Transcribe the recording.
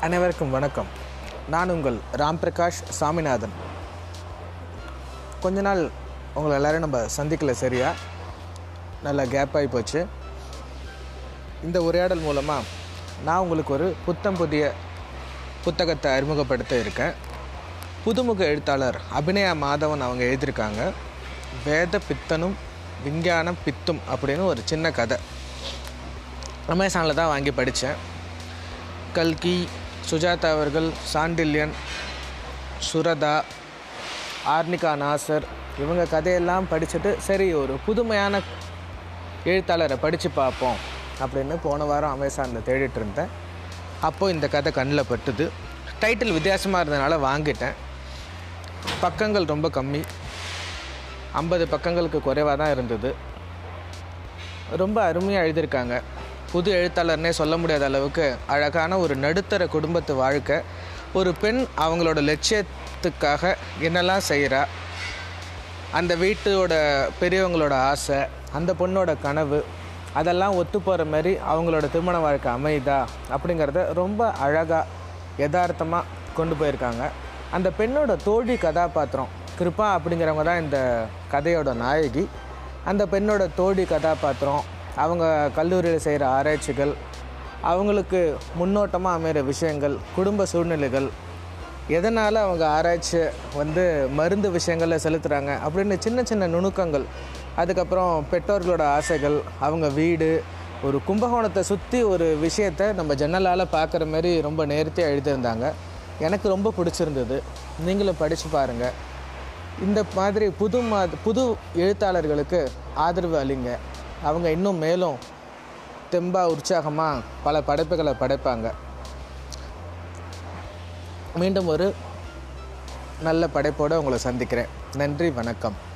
அனைவருக்கும் வணக்கம். நான் உங்கள் ராம் பிரகாஷ் சாமிநாதன். கொஞ்ச நாள் உங்களை எல்லோரும் நம்ம சந்திக்கல சரியா? நல்லா கேப் ஆகி போச்சு. இந்த உரையாடல் மூலமாக நான் உங்களுக்கு ஒரு புத்தம் புதிய புத்தகத்தை அறிமுகப்படுத்த இருக்கேன். புதுமுக எழுத்தாளர் அபிநயா மாதவன் அவங்க எழுதியிருக்காங்க. வேத பித்தனும் விஞ்ஞானம் பித்தும் அப்படின்னு ஒரு சின்ன கதை. அமேசானில் தான் வாங்கி படித்தேன் கல்கி சுஜாதா அவர்கள் சாண்டில்யன் சுரதா ஆர்னிகா நாசர் இவங்க கதையெல்லாம் படிச்சுட்டு சரி ஒரு புதுமையான எழுத்தாளரை படித்து பார்ப்போம் அப்படின்னு போன வாரம் அமேசானில் தேடிட்டு இருந்தேன். அப்போது இந்த கதை கண்ணில் பட்டுது. டைட்டில் வித்தியாசமாக இருந்ததுனால வாங்கிட்டேன். பக்கங்கள் ரொம்ப கம்மி. ஐம்பது பக்கங்களுக்கு குறைவாக தான் இருந்தது. ரொம்ப அருமையாக எழுதியிருக்காங்க. புது எழுத்தாளர்னே சொல்ல முடியாத அளவுக்கு அழகான ஒரு நடுத்தர குடும்பத்து வாழ்க்கை. ஒரு பெண் அவங்களோட லட்சியத்துக்காக என்னெல்லாம் செய்கிறா அந்த வீட்டோட பெரியவங்களோட ஆசை அந்த பொண்ணோட கனவு அதெல்லாம் ஒத்து போகிற மாதிரி அவங்களோட திருமண வாழ்க்கை அமைதா அப்படிங்கிறத ரொம்ப அழகாக யதார்த்தமாக கொண்டு போயிருக்காங்க. அந்த பெண்ணோட தோழி கதாபாத்திரம் கிருபா அப்படிங்கிறவங்க தான் இந்த கதையோட நாயகி. அந்த பெண்ணோட தோழி கதாபாத்திரம் அவங்க கல்லூரியில் செய்கிற ஆராய்ச்சிகள் அவங்களுக்கு முன்னோட்டமாக அமைகிற விஷயங்கள் குடும்ப சூழ்நிலைகள் எதனால் அவங்க ஆராய்ச்சி வந்து மருந்து விஷயங்களில் செலுத்துகிறாங்க அப்படின்னு சின்ன சின்ன நுணுக்கங்கள் அதுக்கப்புறம் பெற்றோர்களோட ஆசைகள் அவங்க வீடு ஒரு கும்பகோணத்தை சுற்றி ஒரு விஷயத்தை நம்ம ஜன்னலால் பார்க்குற மாதிரி ரொம்ப நேர்த்தியாக எழுதியிருந்தாங்க. எனக்கு ரொம்ப பிடிச்சிருந்தது. நீங்களும் படித்து பாருங்கள் இந்த மாதிரி புது மா புது எழுத்தாளர்களுக்கு ஆதரவு அளிங்க. அவங்க இன்னும் மேலும் தெம்பாக உற்சாகமாக பல படைப்புகளை படைப்பாங்க. மீண்டும் ஒரு நல்ல படைப்போடு உங்களை சந்திக்கிறேன். நன்றி வணக்கம்.